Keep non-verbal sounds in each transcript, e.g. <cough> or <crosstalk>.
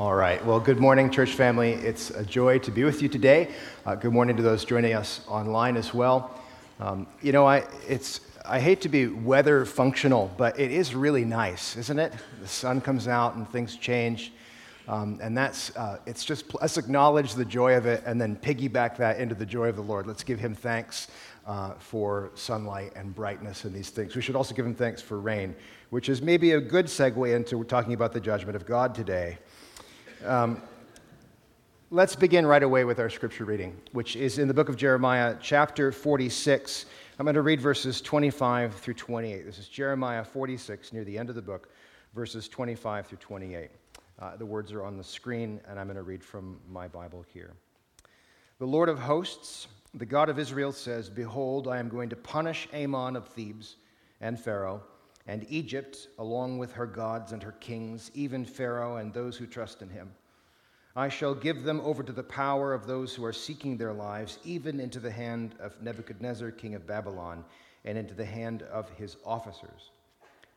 All right. Well, good morning, church family. It's a joy to be with you today. Uh, good morning to those joining us online as well. Um, you know, I, it's, I hate to be weather functional, but it is really nice, isn't it? The sun comes out and things change. Um, and that's, uh, it's just, let's acknowledge the joy of it and then piggyback that into the joy of the Lord. Let's give him thanks uh, for sunlight and brightness and these things. We should also give him thanks for rain, which is maybe a good segue into talking about the judgment of God today. Um, let's begin right away with our scripture reading, which is in the book of Jeremiah, chapter 46. I'm going to read verses 25 through 28. This is Jeremiah 46, near the end of the book, verses 25 through 28. Uh, the words are on the screen, and I'm going to read from my Bible here. The Lord of hosts, the God of Israel, says, Behold, I am going to punish Amon of Thebes and Pharaoh and Egypt, along with her gods and her kings, even Pharaoh and those who trust in him. I shall give them over to the power of those who are seeking their lives, even into the hand of Nebuchadnezzar, king of Babylon, and into the hand of his officers.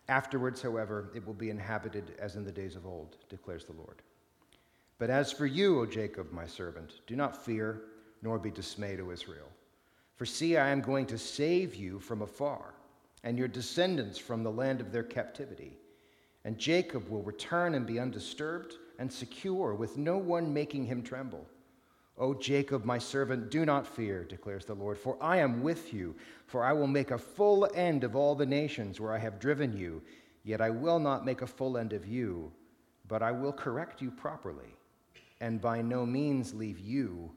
Afterwards, however, it will be inhabited as in the days of old, declares the Lord. But as for you, O Jacob, my servant, do not fear, nor be dismayed, O Israel. For see, I am going to save you from afar and your descendants from the land of their captivity. And Jacob will return and be undisturbed and secure, with no one making him tremble. O Jacob, my servant, do not fear, declares the Lord, for I am with you, for I will make a full end of all the nations where I have driven you. Yet I will not make a full end of you, but I will correct you properly, and by no means leave you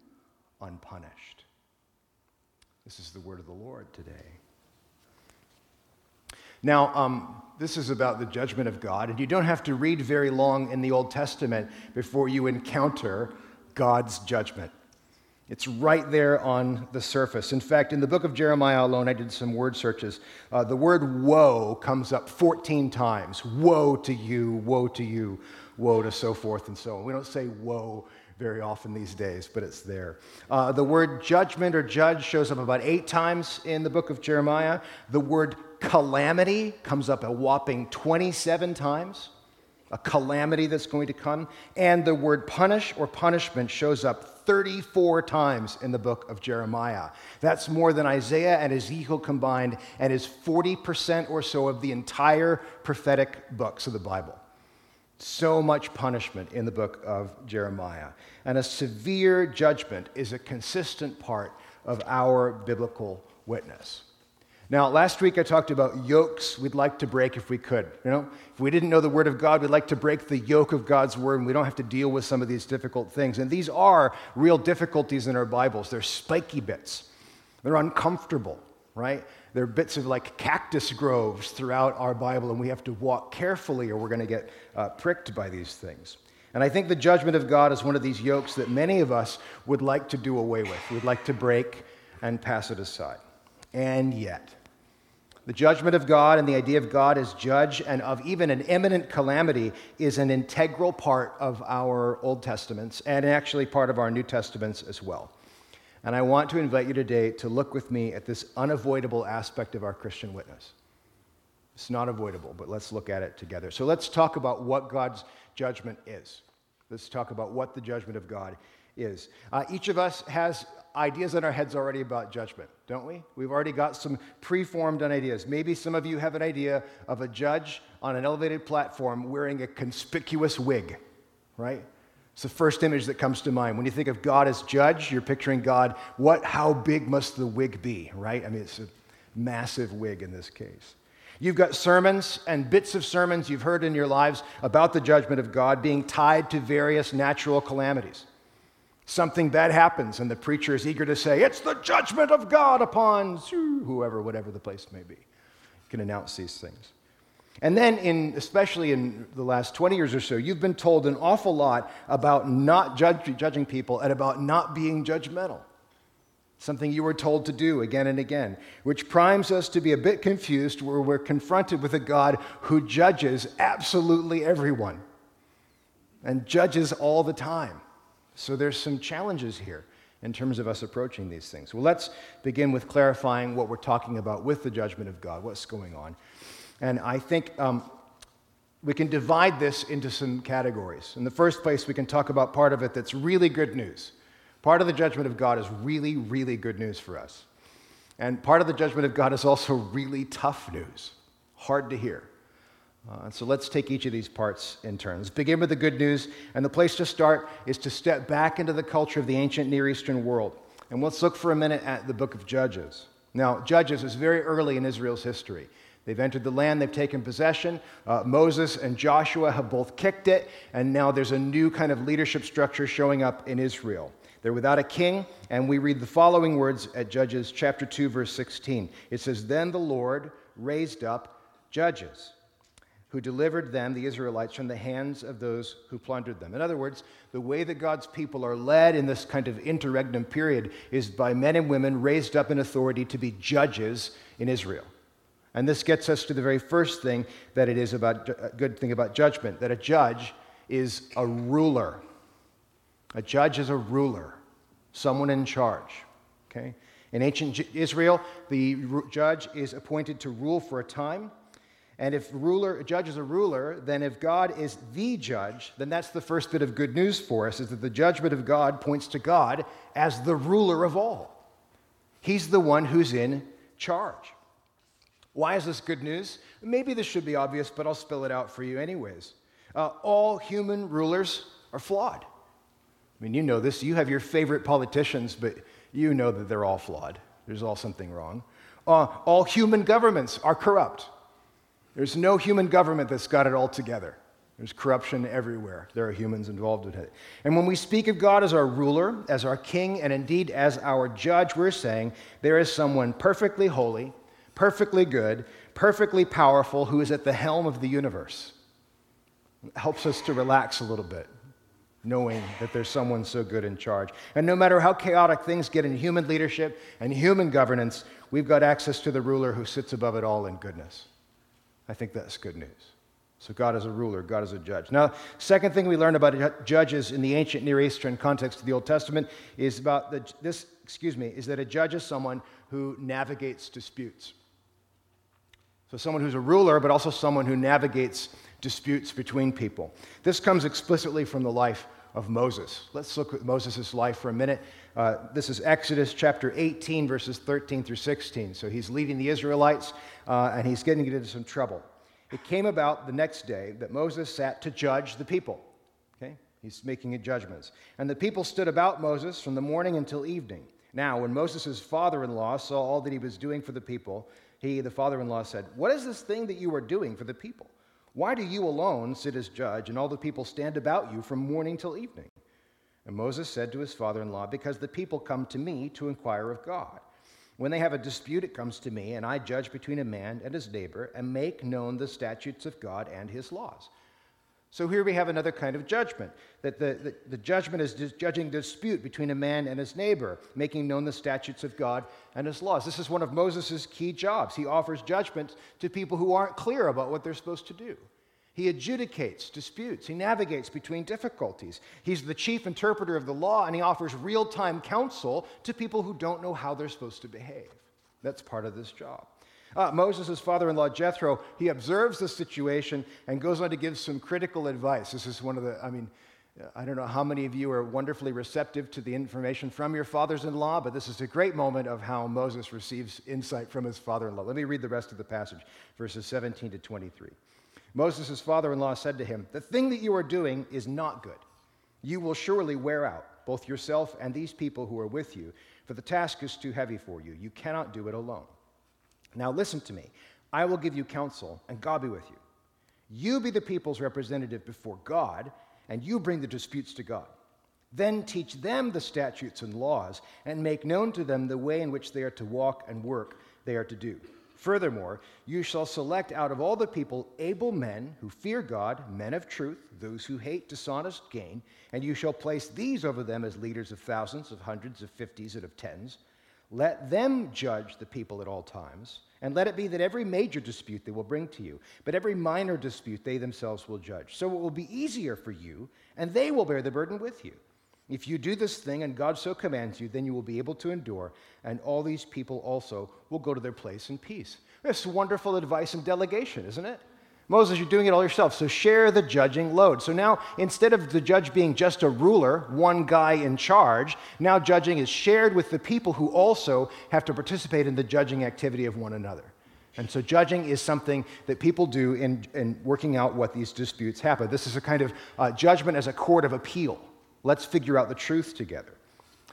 unpunished. This is the word of the Lord today. Now, um, this is about the judgment of God, and you don't have to read very long in the Old Testament before you encounter God's judgment. It's right there on the surface. In fact, in the book of Jeremiah alone, I did some word searches. Uh, the word woe comes up 14 times. Woe to you, woe to you, woe to so forth and so on. We don't say woe very often these days, but it's there. Uh, the word judgment or judge shows up about eight times in the book of Jeremiah. The word calamity comes up a whopping 27 times. A calamity that's going to come. And the word punish or punishment shows up 34 times in the book of Jeremiah. That's more than Isaiah and Ezekiel combined, and is 40% or so of the entire prophetic books of the Bible. So much punishment in the book of Jeremiah. And a severe judgment is a consistent part of our biblical witness. Now, last week I talked about yokes we'd like to break if we could. You know, if we didn't know the Word of God, we'd like to break the yoke of God's Word and we don't have to deal with some of these difficult things. And these are real difficulties in our Bibles. They're spiky bits, they're uncomfortable, right? They're bits of like cactus groves throughout our Bible, and we have to walk carefully or we're going to get uh, pricked by these things. And I think the judgment of God is one of these yokes that many of us would like to do away with. We'd like to break and pass it aside. And yet, the judgment of God and the idea of God as judge and of even an imminent calamity is an integral part of our Old Testaments and actually part of our New Testaments as well. And I want to invite you today to look with me at this unavoidable aspect of our Christian witness. It's not avoidable, but let's look at it together. So let's talk about what God's judgment is. Let's talk about what the judgment of God is. Uh, each of us has ideas in our heads already about judgment, don't we? We've already got some preformed ideas. Maybe some of you have an idea of a judge on an elevated platform wearing a conspicuous wig, right? It's the first image that comes to mind. When you think of God as judge, you're picturing God, what, how big must the wig be, right? I mean, it's a massive wig in this case. You've got sermons and bits of sermons you've heard in your lives about the judgment of God being tied to various natural calamities. Something bad happens, and the preacher is eager to say, It's the judgment of God upon whoever, whatever the place may be. Can announce these things. And then, in, especially in the last 20 years or so, you've been told an awful lot about not judge, judging people and about not being judgmental. Something you were told to do again and again, which primes us to be a bit confused where we're confronted with a God who judges absolutely everyone and judges all the time. So there's some challenges here in terms of us approaching these things. Well, let's begin with clarifying what we're talking about with the judgment of God, what's going on. And I think um, we can divide this into some categories. In the first place, we can talk about part of it that's really good news. Part of the judgment of God is really, really good news for us. And part of the judgment of God is also really tough news, hard to hear. Uh, so let's take each of these parts in turn. Let's begin with the good news. And the place to start is to step back into the culture of the ancient Near Eastern world. And let's look for a minute at the book of Judges. Now, Judges is very early in Israel's history. They've entered the land, they've taken possession. Uh, Moses and Joshua have both kicked it, and now there's a new kind of leadership structure showing up in Israel. They're without a king, and we read the following words at Judges chapter 2, verse 16. It says, Then the Lord raised up judges who delivered them, the Israelites, from the hands of those who plundered them. In other words, the way that God's people are led in this kind of interregnum period is by men and women raised up in authority to be judges in Israel. And this gets us to the very first thing that it is about a good thing about judgment that a judge is a ruler. A judge is a ruler, someone in charge. Okay? In ancient Israel, the judge is appointed to rule for a time. And if ruler, judge is a ruler, then if God is the judge, then that's the first bit of good news for us is that the judgment of God points to God as the ruler of all. He's the one who's in charge. Why is this good news? Maybe this should be obvious, but I'll spill it out for you anyways. Uh, all human rulers are flawed. I mean, you know this. You have your favorite politicians, but you know that they're all flawed. There's all something wrong. Uh, all human governments are corrupt. There's no human government that's got it all together. There's corruption everywhere. There are humans involved in it. And when we speak of God as our ruler, as our king, and indeed as our judge, we're saying there is someone perfectly holy perfectly good, perfectly powerful, who is at the helm of the universe. It helps us to relax a little bit, knowing that there's someone so good in charge. And no matter how chaotic things get in human leadership and human governance, we've got access to the ruler who sits above it all in goodness. I think that's good news. So God is a ruler, God is a judge. Now, second thing we learn about judges in the ancient Near Eastern context of the Old Testament is about the, this, excuse me, is that a judge is someone who navigates disputes. So, someone who's a ruler, but also someone who navigates disputes between people. This comes explicitly from the life of Moses. Let's look at Moses' life for a minute. Uh, this is Exodus chapter 18, verses 13 through 16. So he's leading the Israelites uh, and he's getting into some trouble. It came about the next day that Moses sat to judge the people. Okay? He's making judgments. And the people stood about Moses from the morning until evening. Now, when Moses' father in law saw all that he was doing for the people, he, the father in law, said, What is this thing that you are doing for the people? Why do you alone sit as judge, and all the people stand about you from morning till evening? And Moses said to his father in law, Because the people come to me to inquire of God. When they have a dispute, it comes to me, and I judge between a man and his neighbor, and make known the statutes of God and his laws. So here we have another kind of judgment that the, the, the, judgment is judging dispute between a man and his neighbor, making known the statutes of God and his laws. This is one of Moses' key jobs. He offers judgment to people who aren't clear about what they're supposed to do. He adjudicates disputes, he navigates between difficulties. He's the chief interpreter of the law, and he offers real time counsel to people who don't know how they're supposed to behave. That's part of this job. Uh, Moses' father in law, Jethro, he observes the situation and goes on to give some critical advice. This is one of the, I mean, I don't know how many of you are wonderfully receptive to the information from your fathers in law, but this is a great moment of how Moses receives insight from his father in law. Let me read the rest of the passage, verses 17 to 23. Moses' father in law said to him, The thing that you are doing is not good. You will surely wear out, both yourself and these people who are with you, for the task is too heavy for you. You cannot do it alone. Now listen to me. I will give you counsel, and God be with you. You be the people's representative before God, and you bring the disputes to God. Then teach them the statutes and laws, and make known to them the way in which they are to walk and work they are to do. Furthermore, you shall select out of all the people able men who fear God, men of truth, those who hate dishonest gain, and you shall place these over them as leaders of thousands, of hundreds, of fifties, and of tens. Let them judge the people at all times and let it be that every major dispute they will bring to you, but every minor dispute they themselves will judge. So it will be easier for you, and they will bear the burden with you. If you do this thing and God so commands you, then you will be able to endure, and all these people also will go to their place in peace. That's wonderful advice and delegation, isn't it? Moses, you're doing it all yourself, so share the judging load. So now, instead of the judge being just a ruler, one guy in charge, now judging is shared with the people who also have to participate in the judging activity of one another. And so, judging is something that people do in, in working out what these disputes happen. This is a kind of uh, judgment as a court of appeal. Let's figure out the truth together.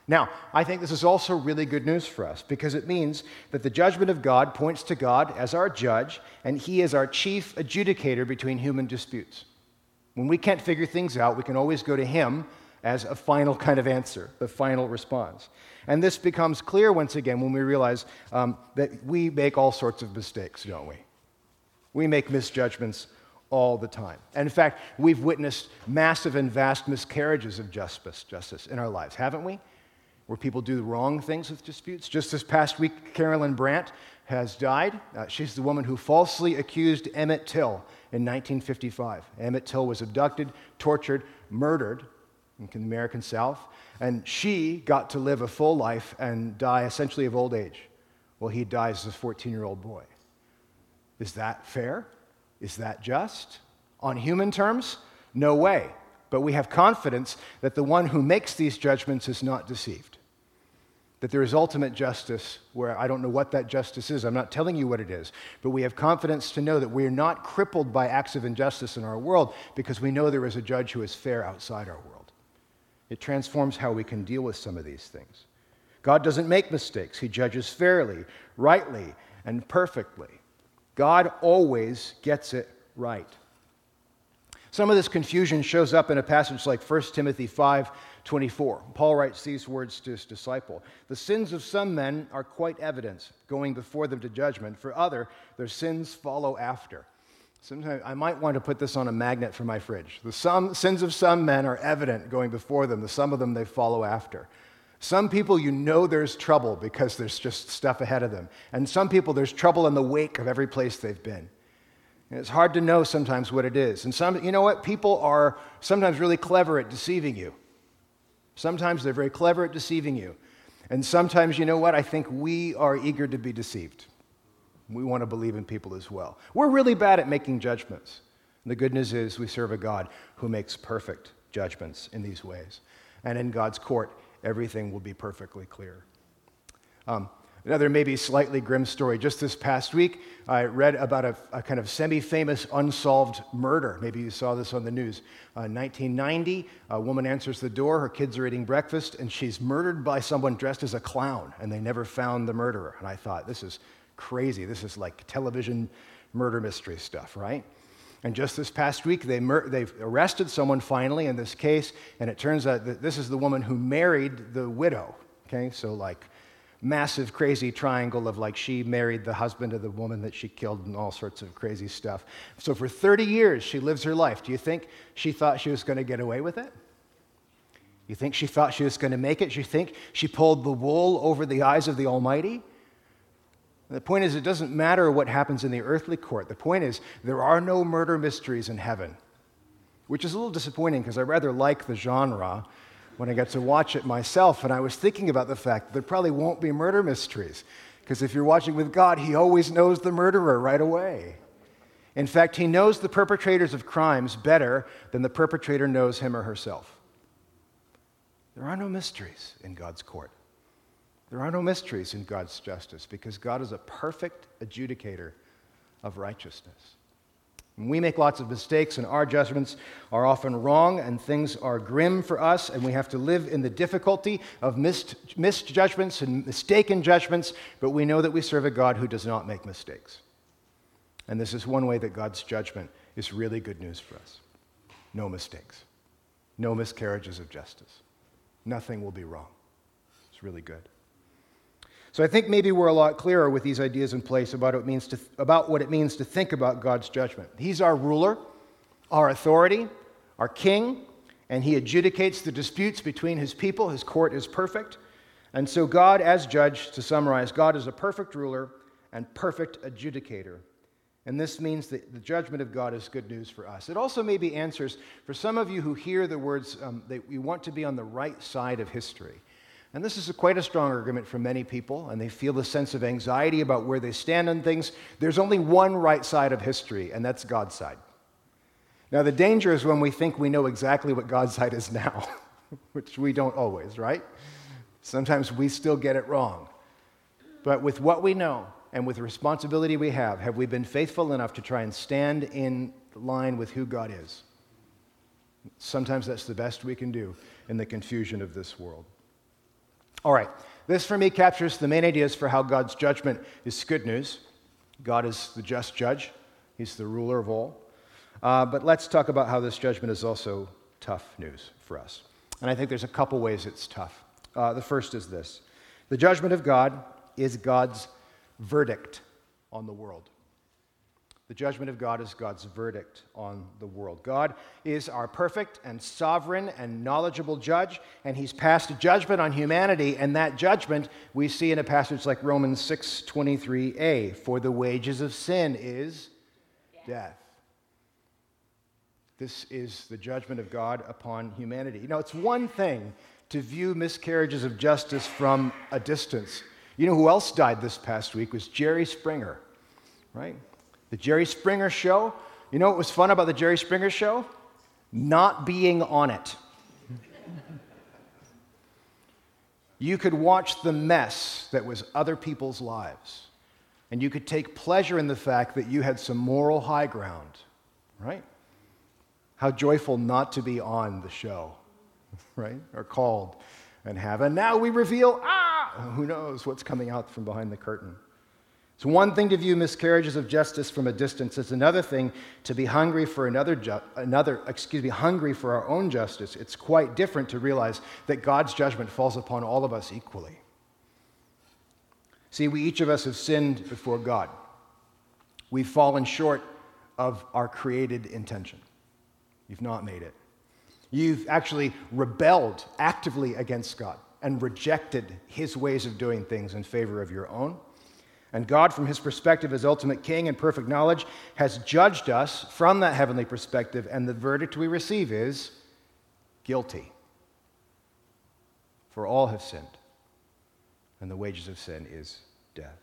Now, I think this is also really good news for us because it means that the judgment of God points to God as our judge, and He is our chief adjudicator between human disputes. When we can't figure things out, we can always go to Him as a final kind of answer, the final response. And this becomes clear once again when we realize um, that we make all sorts of mistakes, don't we? We make misjudgments all the time. And in fact, we've witnessed massive and vast miscarriages of justice, justice in our lives, haven't we? Where people do the wrong things with disputes. Just this past week, Carolyn Bryant has died. Uh, she's the woman who falsely accused Emmett Till in 1955. Emmett Till was abducted, tortured, murdered in the American South, and she got to live a full life and die essentially of old age. Well, he dies as a 14 year old boy. Is that fair? Is that just? On human terms? No way but we have confidence that the one who makes these judgments is not deceived. That there is ultimate justice where I don't know what that justice is. I'm not telling you what it is. But we have confidence to know that we are not crippled by acts of injustice in our world because we know there is a judge who is fair outside our world. It transforms how we can deal with some of these things. God doesn't make mistakes, He judges fairly, rightly, and perfectly. God always gets it right. Some of this confusion shows up in a passage like 1 Timothy 5 24. Paul writes these words to his disciple The sins of some men are quite evident, going before them to judgment. For other, their sins follow after. Sometimes I might want to put this on a magnet for my fridge. The some, sins of some men are evident going before them, the some of them they follow after. Some people, you know there's trouble because there's just stuff ahead of them. And some people, there's trouble in the wake of every place they've been. And it's hard to know sometimes what it is. And some, you know what? People are sometimes really clever at deceiving you. Sometimes they're very clever at deceiving you. And sometimes, you know what? I think we are eager to be deceived. We want to believe in people as well. We're really bad at making judgments. And the good news is we serve a God who makes perfect judgments in these ways. And in God's court, everything will be perfectly clear. Um, Another maybe slightly grim story. Just this past week, I read about a, a kind of semi famous unsolved murder. Maybe you saw this on the news. Uh, 1990, a woman answers the door, her kids are eating breakfast, and she's murdered by someone dressed as a clown, and they never found the murderer. And I thought, this is crazy. This is like television murder mystery stuff, right? And just this past week, they mur- they've arrested someone finally in this case, and it turns out that this is the woman who married the widow. Okay, so like massive, crazy triangle of like she married the husband of the woman that she killed and all sorts of crazy stuff. So for 30 years, she lives her life. Do you think she thought she was going to get away with it? You think she thought she was going to make it? You think she pulled the wool over the eyes of the Almighty? The point is, it doesn't matter what happens in the earthly court. The point is, there are no murder mysteries in heaven, which is a little disappointing because I rather like the genre when I got to watch it myself. And I was thinking about the fact that there probably won't be murder mysteries. Because if you're watching with God, He always knows the murderer right away. In fact, He knows the perpetrators of crimes better than the perpetrator knows him or herself. There are no mysteries in God's court. There are no mysteries in God's justice because God is a perfect adjudicator of righteousness. We make lots of mistakes, and our judgments are often wrong, and things are grim for us, and we have to live in the difficulty of missed, missed judgments and mistaken judgments, but we know that we serve a God who does not make mistakes. And this is one way that God's judgment is really good news for us no mistakes, no miscarriages of justice. Nothing will be wrong. It's really good. So I think maybe we're a lot clearer with these ideas in place about, what it means to, about what it means to think about God's judgment. He's our ruler, our authority, our king, and he adjudicates the disputes between his people. His court is perfect. And so, God, as judge, to summarize, God is a perfect ruler and perfect adjudicator. And this means that the judgment of God is good news for us. It also maybe answers for some of you who hear the words um, that we want to be on the right side of history. And this is a, quite a strong argument for many people, and they feel the sense of anxiety about where they stand on things. There's only one right side of history, and that's God's side. Now, the danger is when we think we know exactly what God's <laughs> side is now, which we don't always, right? Sometimes we still get it wrong. But with what we know and with the responsibility we have, have we been faithful enough to try and stand in line with who God is? Sometimes that's the best we can do in the confusion of this world. All right, this for me captures the main ideas for how God's judgment is good news. God is the just judge, He's the ruler of all. Uh, but let's talk about how this judgment is also tough news for us. And I think there's a couple ways it's tough. Uh, the first is this the judgment of God is God's verdict on the world. The judgment of God is God's verdict on the world. God is our perfect and sovereign and knowledgeable judge, and he's passed a judgment on humanity, and that judgment we see in a passage like Romans 6:23a, for the wages of sin is death. This is the judgment of God upon humanity. You know, it's one thing to view miscarriages of justice from a distance. You know who else died this past week was Jerry Springer, right? The Jerry Springer show. You know what was fun about the Jerry Springer show? Not being on it. you could watch the mess that was other people's lives, and you could take pleasure in the fact that you had some moral high ground, right? How joyful not to be on the show, <laughs> right? Or called and have. And now we reveal, ah, who knows what's coming out from behind the curtain. It's one thing to view miscarriages of justice from a distance. It's another thing to be hungry for another, ju- another, excuse me, hungry for our own justice. It's quite different to realize that God's judgment falls upon all of us equally. See, we each of us have sinned before God. We've fallen short of our created intention. You've not made it. You've actually rebelled actively against God and rejected his ways of doing things in favor of your own. And God, from his perspective as ultimate king and perfect knowledge, has judged us from that heavenly perspective, and the verdict we receive is guilty. For all have sinned, and the wages of sin is death.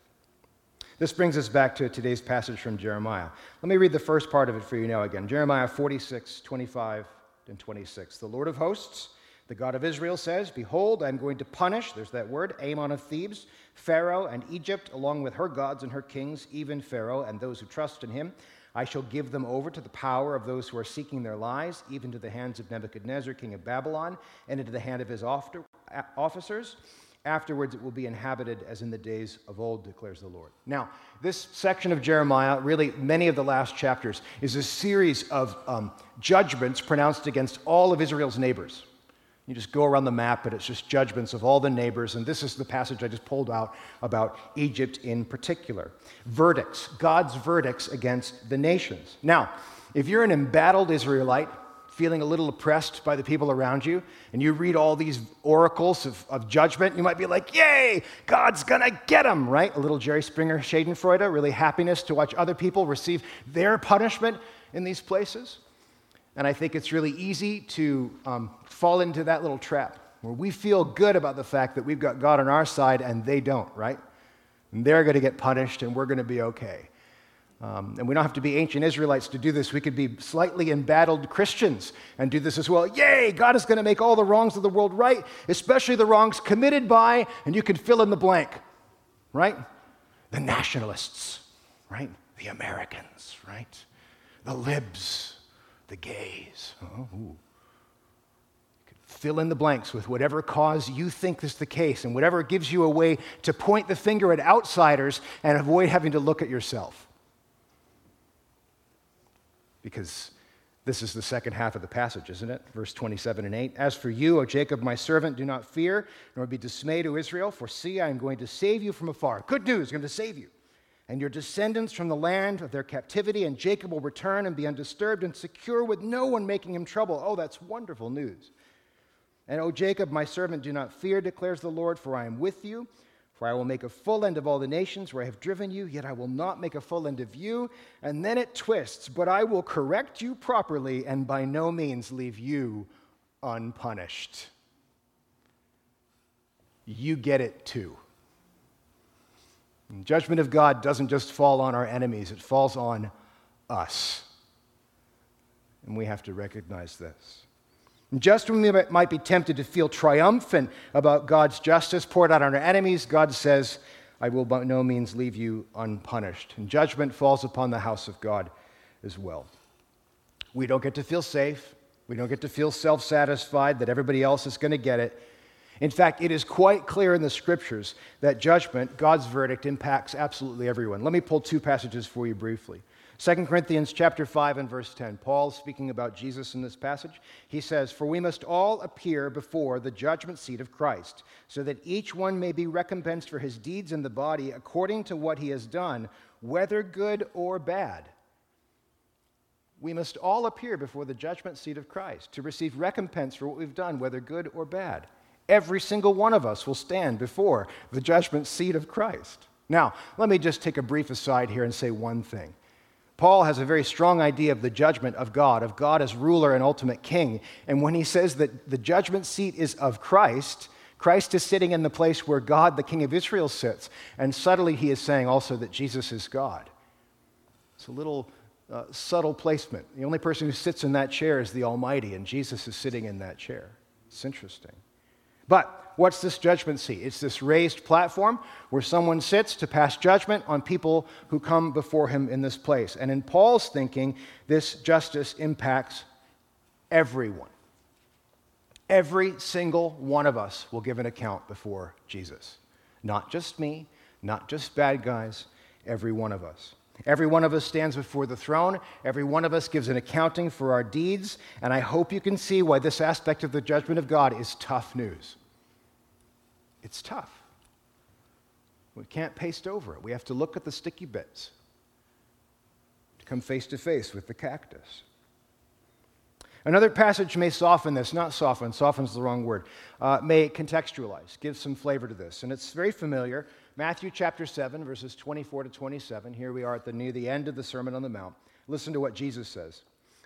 This brings us back to today's passage from Jeremiah. Let me read the first part of it for you now again Jeremiah 46, 25, and 26. The Lord of hosts, the God of Israel says, Behold, I am going to punish, there's that word, Amon of Thebes Pharaoh and Egypt, along with her gods and her kings, even Pharaoh and those who trust in him. I shall give them over to the power of those who are seeking their lives, even to the hands of Nebuchadnezzar, king of Babylon, and into the hand of his officers. Afterwards, it will be inhabited as in the days of old, declares the Lord. Now, this section of Jeremiah, really many of the last chapters, is a series of um, judgments pronounced against all of Israel's neighbors. You just go around the map, but it's just judgments of all the neighbors. And this is the passage I just pulled out about Egypt in particular. Verdicts, God's verdicts against the nations. Now, if you're an embattled Israelite, feeling a little oppressed by the people around you, and you read all these oracles of, of judgment, you might be like, Yay, God's gonna get them, right? A little Jerry Springer Schadenfreude, really happiness to watch other people receive their punishment in these places. And I think it's really easy to um, fall into that little trap where we feel good about the fact that we've got God on our side and they don't, right? And they're going to get punished and we're going to be okay. Um, and we don't have to be ancient Israelites to do this. We could be slightly embattled Christians and do this as well. Yay, God is going to make all the wrongs of the world right, especially the wrongs committed by, and you can fill in the blank, right? The nationalists, right? The Americans, right? The libs, the gays. Oh, fill in the blanks with whatever cause you think is the case and whatever gives you a way to point the finger at outsiders and avoid having to look at yourself. Because this is the second half of the passage, isn't it? Verse 27 and 8. As for you, O Jacob, my servant, do not fear, nor be dismayed, O Israel, for see, I am going to save you from afar. Good news, I'm going to save you and your descendants from the land of their captivity, and Jacob will return and be undisturbed and secure with no one making him trouble. Oh, that's wonderful news. And, O Jacob, my servant, do not fear, declares the Lord, for I am with you. For I will make a full end of all the nations where I have driven you, yet I will not make a full end of you. And then it twists, but I will correct you properly and by no means leave you unpunished. you get it too. And judgment of God doesn't just fall on our enemies, it falls on us. And we have to recognize this. And just when we might be tempted to feel triumphant about God's justice poured out on our enemies, God says, I will by no means leave you unpunished. And judgment falls upon the house of God as well. We don't get to feel safe. We don't get to feel self satisfied that everybody else is going to get it. In fact, it is quite clear in the scriptures that judgment, God's verdict, impacts absolutely everyone. Let me pull two passages for you briefly. 2 Corinthians chapter 5 and verse 10. Paul speaking about Jesus in this passage. He says, "For we must all appear before the judgment seat of Christ, so that each one may be recompensed for his deeds in the body according to what he has done, whether good or bad." we must all appear before the judgment seat of Christ to receive recompense for what we've done, whether good or bad. Every single one of us will stand before the judgment seat of Christ. Now, let me just take a brief aside here and say one thing. Paul has a very strong idea of the judgment of God, of God as ruler and ultimate king. And when he says that the judgment seat is of Christ, Christ is sitting in the place where God, the king of Israel, sits. And subtly, he is saying also that Jesus is God. It's a little uh, subtle placement. The only person who sits in that chair is the Almighty, and Jesus is sitting in that chair. It's interesting. But what's this judgment seat? It's this raised platform where someone sits to pass judgment on people who come before him in this place. And in Paul's thinking, this justice impacts everyone. Every single one of us will give an account before Jesus. Not just me, not just bad guys, every one of us. Every one of us stands before the throne. Every one of us gives an accounting for our deeds. And I hope you can see why this aspect of the judgment of God is tough news. It's tough. We can't paste over it. We have to look at the sticky bits to come face to face with the cactus. Another passage may soften this, not soften, soften's the wrong word, uh, may contextualize, give some flavor to this. And it's very familiar. Matthew chapter 7, verses 24 to 27. Here we are at the near the end of the Sermon on the Mount. Listen to what Jesus says.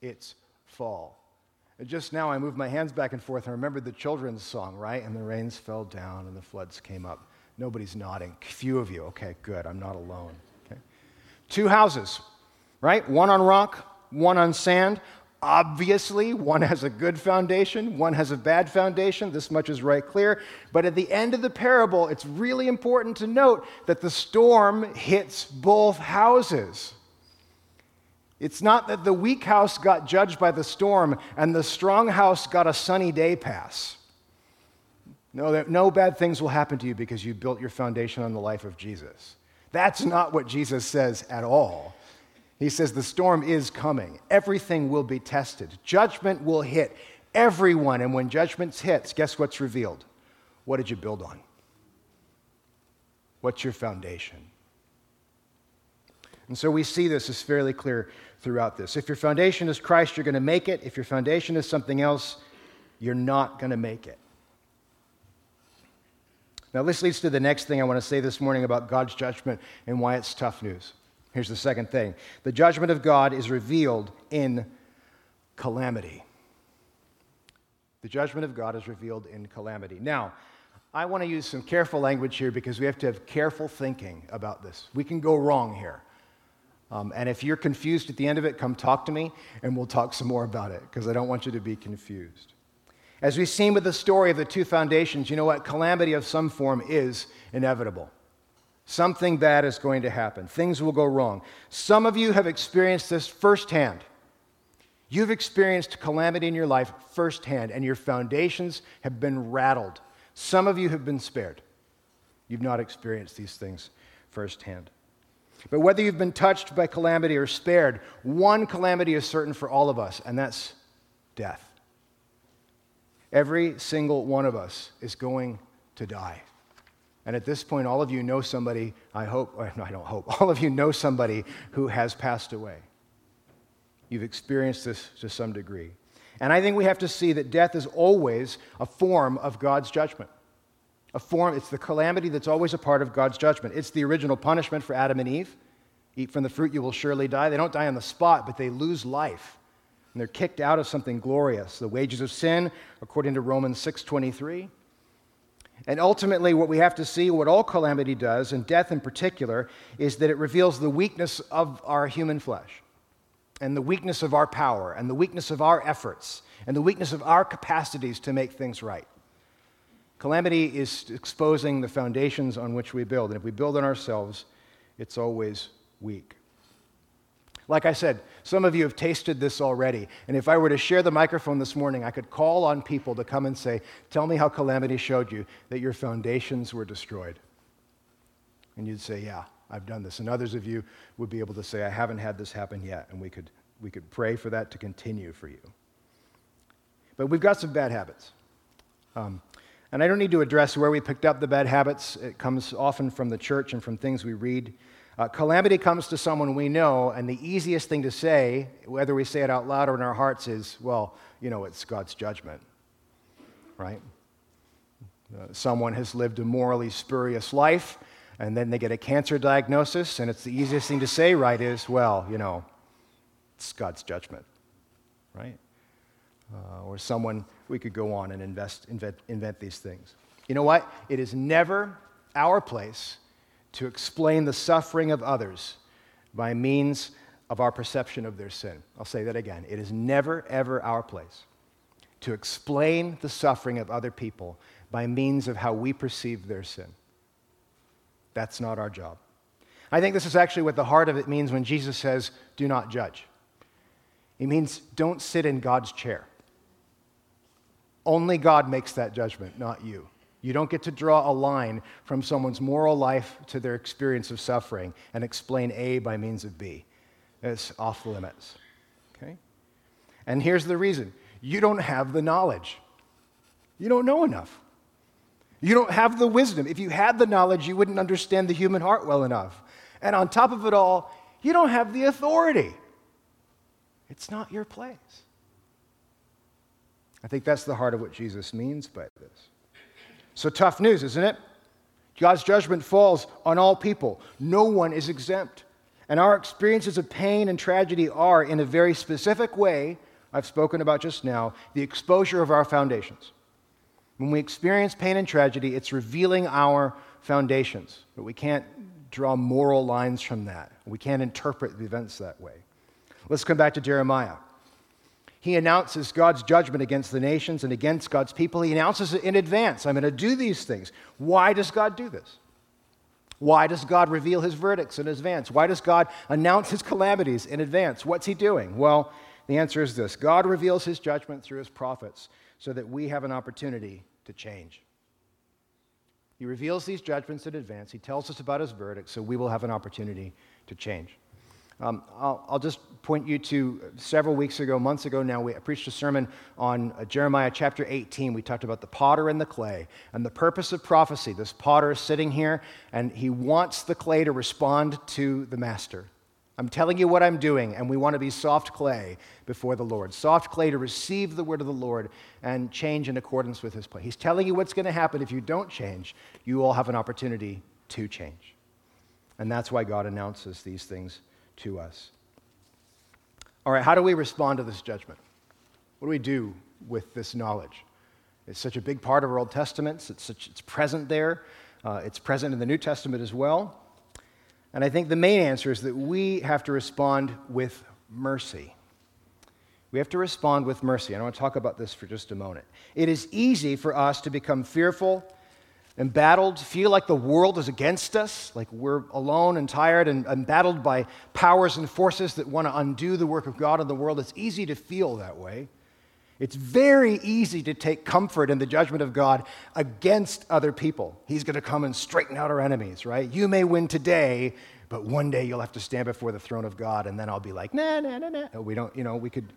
its fall. And just now, I moved my hands back and forth and remembered the children's song, right? And the rains fell down and the floods came up. Nobody's nodding. Few of you. Okay, good. I'm not alone. Okay. Two houses, right? One on rock, one on sand. Obviously, one has a good foundation, one has a bad foundation. This much is right clear. But at the end of the parable, it's really important to note that the storm hits both houses. It's not that the weak house got judged by the storm and the strong house got a sunny day pass. No, no bad things will happen to you because you built your foundation on the life of Jesus. That's not what Jesus says at all. He says the storm is coming. Everything will be tested. Judgment will hit everyone. And when judgment hits, guess what's revealed? What did you build on? What's your foundation? And so we see this as fairly clear throughout this. If your foundation is Christ, you're going to make it. If your foundation is something else, you're not going to make it. Now, this leads to the next thing I want to say this morning about God's judgment and why it's tough news. Here's the second thing the judgment of God is revealed in calamity. The judgment of God is revealed in calamity. Now, I want to use some careful language here because we have to have careful thinking about this. We can go wrong here. Um, and if you're confused at the end of it, come talk to me and we'll talk some more about it because I don't want you to be confused. As we've seen with the story of the two foundations, you know what? Calamity of some form is inevitable. Something bad is going to happen. Things will go wrong. Some of you have experienced this firsthand. You've experienced calamity in your life firsthand, and your foundations have been rattled. Some of you have been spared. You've not experienced these things firsthand. But whether you've been touched by calamity or spared, one calamity is certain for all of us, and that's death. Every single one of us is going to die. And at this point, all of you know somebody, I hope, no, <laughs> I don't hope, all of you know somebody who has passed away. You've experienced this to some degree. And I think we have to see that death is always a form of God's judgment. A form, it's the calamity that's always a part of God's judgment. It's the original punishment for Adam and Eve. Eat from the fruit, you will surely die. They don't die on the spot, but they lose life. And they're kicked out of something glorious. The wages of sin, according to Romans 6:23. And ultimately, what we have to see, what all calamity does, and death in particular, is that it reveals the weakness of our human flesh and the weakness of our power and the weakness of our efforts and the weakness of our capacities to make things right. Calamity is exposing the foundations on which we build. And if we build on ourselves, it's always weak. Like I said, some of you have tasted this already. And if I were to share the microphone this morning, I could call on people to come and say, Tell me how calamity showed you that your foundations were destroyed. And you'd say, Yeah, I've done this. And others of you would be able to say, I haven't had this happen yet. And we could, we could pray for that to continue for you. But we've got some bad habits. Um, and I don't need to address where we picked up the bad habits. It comes often from the church and from things we read. Uh, calamity comes to someone we know, and the easiest thing to say, whether we say it out loud or in our hearts, is, well, you know, it's God's judgment, right? Uh, someone has lived a morally spurious life, and then they get a cancer diagnosis, and it's the easiest thing to say, right, is, well, you know, it's God's judgment, right? Uh, or someone, we could go on and invest, invent, invent these things. You know what? It is never our place to explain the suffering of others by means of our perception of their sin. I'll say that again. It is never, ever our place to explain the suffering of other people by means of how we perceive their sin. That's not our job. I think this is actually what the heart of it means when Jesus says, do not judge. It means don't sit in God's chair. Only God makes that judgment, not you. You don't get to draw a line from someone's moral life to their experience of suffering and explain A by means of B. It's off limits. Okay? And here's the reason you don't have the knowledge, you don't know enough. You don't have the wisdom. If you had the knowledge, you wouldn't understand the human heart well enough. And on top of it all, you don't have the authority. It's not your place. I think that's the heart of what Jesus means by this. So, tough news, isn't it? God's judgment falls on all people, no one is exempt. And our experiences of pain and tragedy are, in a very specific way, I've spoken about just now, the exposure of our foundations. When we experience pain and tragedy, it's revealing our foundations, but we can't draw moral lines from that. We can't interpret the events that way. Let's come back to Jeremiah. He announces God's judgment against the nations and against God's people. He announces it in advance. I'm going to do these things. Why does God do this? Why does God reveal his verdicts in advance? Why does God announce his calamities in advance? What's he doing? Well, the answer is this God reveals his judgment through his prophets so that we have an opportunity to change. He reveals these judgments in advance. He tells us about his verdict so we will have an opportunity to change. Um, I'll, I'll, just point you to several weeks ago, months ago now, we preached a sermon on uh, Jeremiah chapter 18. We talked about the potter and the clay and the purpose of prophecy. This potter is sitting here and he wants the clay to respond to the master. I'm telling you what I'm doing, and we want to be soft clay before the Lord. Soft clay to receive the word of the Lord and change in accordance with his plan. He's telling you what's going to happen if you don't change. You will have an opportunity to change. And that's why God announces these things to us. All right, how do we respond to this judgment? What do we do with this knowledge? It's such a big part of our Old Testament, it's, such, it's present there, uh, it's present in the New Testament as well. And I think the main answer is that we have to respond with mercy. We have to respond with mercy. And I want to talk about this for just a moment. It is easy for us to become fearful embattled, feel like the world is against us, like we're alone and tired and embattled by powers and forces that want to undo the work of God in the world. It's easy to feel that way. It's very easy to take comfort in the judgment of God against other people. He's going to come and straighten out our enemies, right? You may win today, but one day you'll have to stand before the throne of God, and then I'll be like, nah, nah, nah, nah. We don't, you know, we could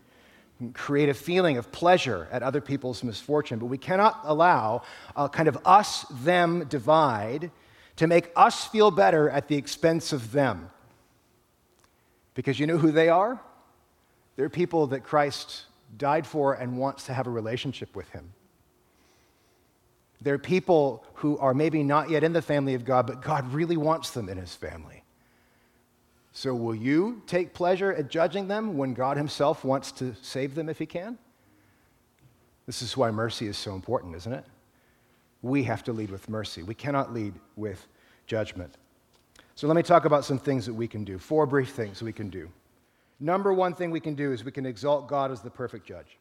create a feeling of pleasure at other people's misfortune, but we cannot allow a kind of us them divide to make us feel better at the expense of them. Because you know who they are? They're people that Christ died for and wants to have a relationship with him. They're people who are maybe not yet in the family of God, but God really wants them in his family. So, will you take pleasure at judging them when God himself wants to save them if he can? This is why mercy is so important, isn't it? We have to lead with mercy. We cannot lead with judgment. So, let me talk about some things that we can do. Four brief things we can do. Number one thing we can do is we can exalt God as the perfect judge.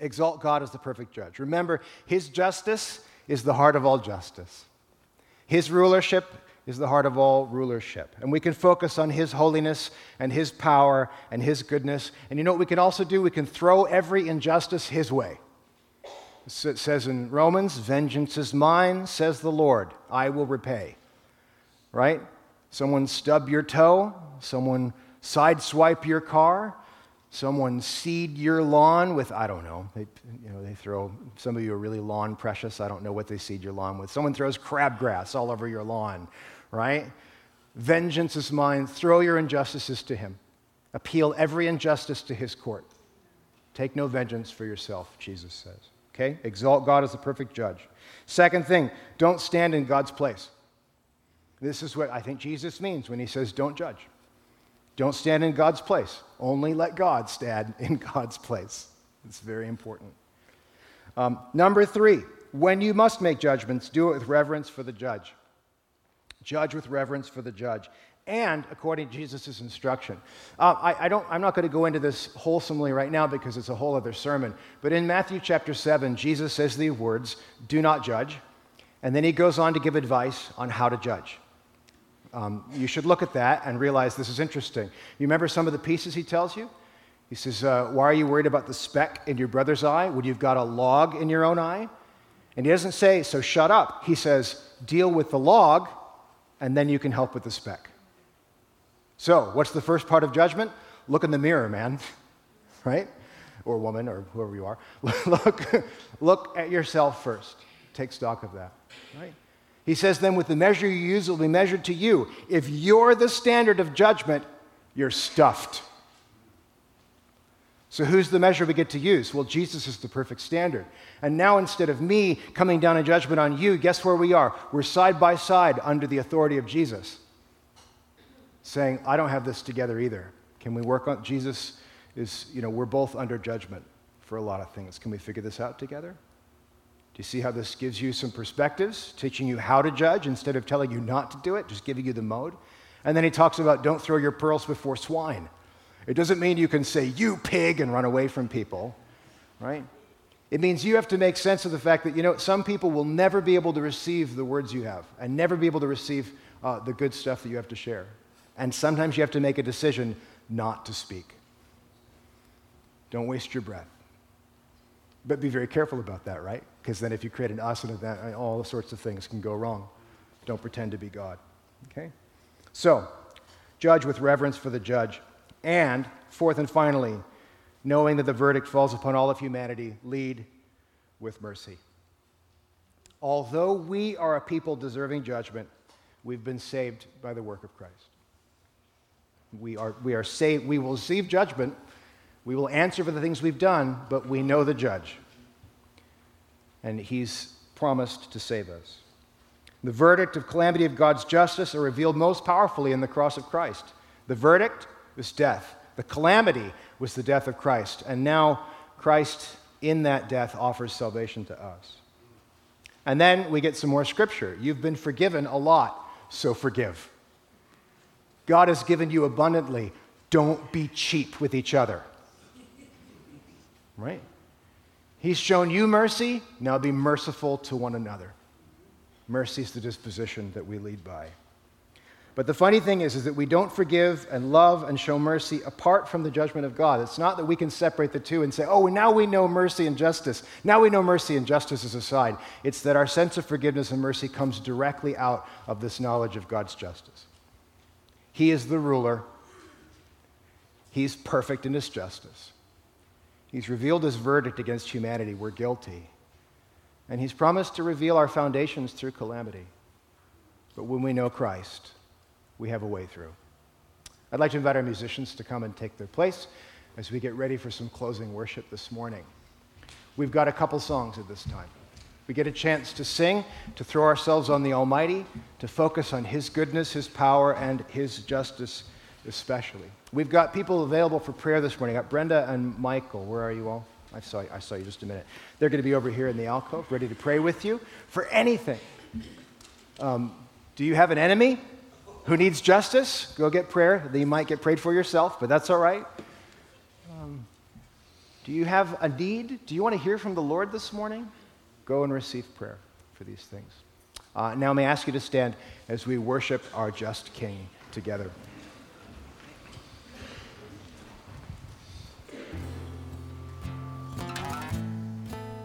Exalt God as the perfect judge. Remember, His justice is the heart of all justice. His rulership is the heart of all rulership. And we can focus on His holiness and His power and His goodness. And you know what we can also do? We can throw every injustice His way. It says in Romans, Vengeance is mine, says the Lord, I will repay. Right? Someone stub your toe, someone sideswipe your car, someone seed your lawn with, I don't know, they, you know, they throw, some of you are really lawn precious. I don't know what they seed your lawn with. Someone throws crabgrass all over your lawn, right? Vengeance is mine. Throw your injustices to him. Appeal every injustice to his court. Take no vengeance for yourself, Jesus says. Okay? Exalt God as the perfect judge. Second thing, don't stand in God's place. This is what I think Jesus means when he says, don't judge. Don't stand in God's place. Only let God stand <laughs> in God's place. It's very important. Um, number three, when you must make judgments, do it with reverence for the judge. Judge with reverence for the judge. And according to Jesus' instruction. Uh, I, I, don't, I'm not going to go into this wholesomely right now because it's a whole other sermon. But in Matthew chapter 7, Jesus says the words, Do not judge. And then he goes on to give advice on how to judge. Um, you should look at that and realize this is interesting. You remember some of the pieces he tells you? He says, uh, Why are you worried about the speck in your brother's eye when you've got a log in your own eye? And he doesn't say, So shut up. He says, Deal with the log, and then you can help with the speck. So, what's the first part of judgment? Look in the mirror, man, <laughs> right? Or woman, or whoever you are. <laughs> look, look at yourself first. Take stock of that, right? He says, then with the measure you use, it will be measured to you. If you're the standard of judgment, you're stuffed. So, who's the measure we get to use? Well, Jesus is the perfect standard. And now, instead of me coming down in judgment on you, guess where we are? We're side by side under the authority of Jesus, saying, I don't have this together either. Can we work on Jesus? Is, you know, we're both under judgment for a lot of things. Can we figure this out together? You see how this gives you some perspectives, teaching you how to judge instead of telling you not to do it, just giving you the mode? And then he talks about don't throw your pearls before swine. It doesn't mean you can say, you pig, and run away from people, right? It means you have to make sense of the fact that, you know, some people will never be able to receive the words you have and never be able to receive uh, the good stuff that you have to share. And sometimes you have to make a decision not to speak. Don't waste your breath. But be very careful about that, right? Because then if you create an us and that, uh, all sorts of things can go wrong. Don't pretend to be God. Okay? So, judge with reverence for the judge. And, fourth and finally, knowing that the verdict falls upon all of humanity, lead with mercy. Although we are a people deserving judgment, we've been saved by the work of Christ. We are, we are saved, we will receive judgment we will answer for the things we've done, but we know the judge. And he's promised to save us. The verdict of calamity of God's justice are revealed most powerfully in the cross of Christ. The verdict was death. The calamity was the death of Christ. And now Christ, in that death, offers salvation to us. And then we get some more scripture. You've been forgiven a lot, so forgive. God has given you abundantly. Don't be cheap with each other. Right? He's shown you mercy, now be merciful to one another. Mercy is the disposition that we lead by. But the funny thing is, is that we don't forgive and love and show mercy apart from the judgment of God. It's not that we can separate the two and say, oh, now we know mercy and justice. Now we know mercy and justice is aside. It's that our sense of forgiveness and mercy comes directly out of this knowledge of God's justice. He is the ruler, He's perfect in His justice. He's revealed his verdict against humanity. We're guilty. And he's promised to reveal our foundations through calamity. but when we know Christ, we have a way through. I'd like to invite our musicians to come and take their place as we get ready for some closing worship this morning. We've got a couple songs at this time. We get a chance to sing, to throw ourselves on the Almighty, to focus on His goodness, His power, and His justice especially. We've got people available for prayer this morning. I've got Brenda and Michael. Where are you all? I saw, I saw you just a minute. They're going to be over here in the alcove, ready to pray with you for anything. Um, do you have an enemy who needs justice? Go get prayer. You might get prayed for yourself, but that's all right. Um, do you have a need? Do you want to hear from the Lord this morning? Go and receive prayer for these things. Uh, now, may I ask you to stand as we worship our just King together.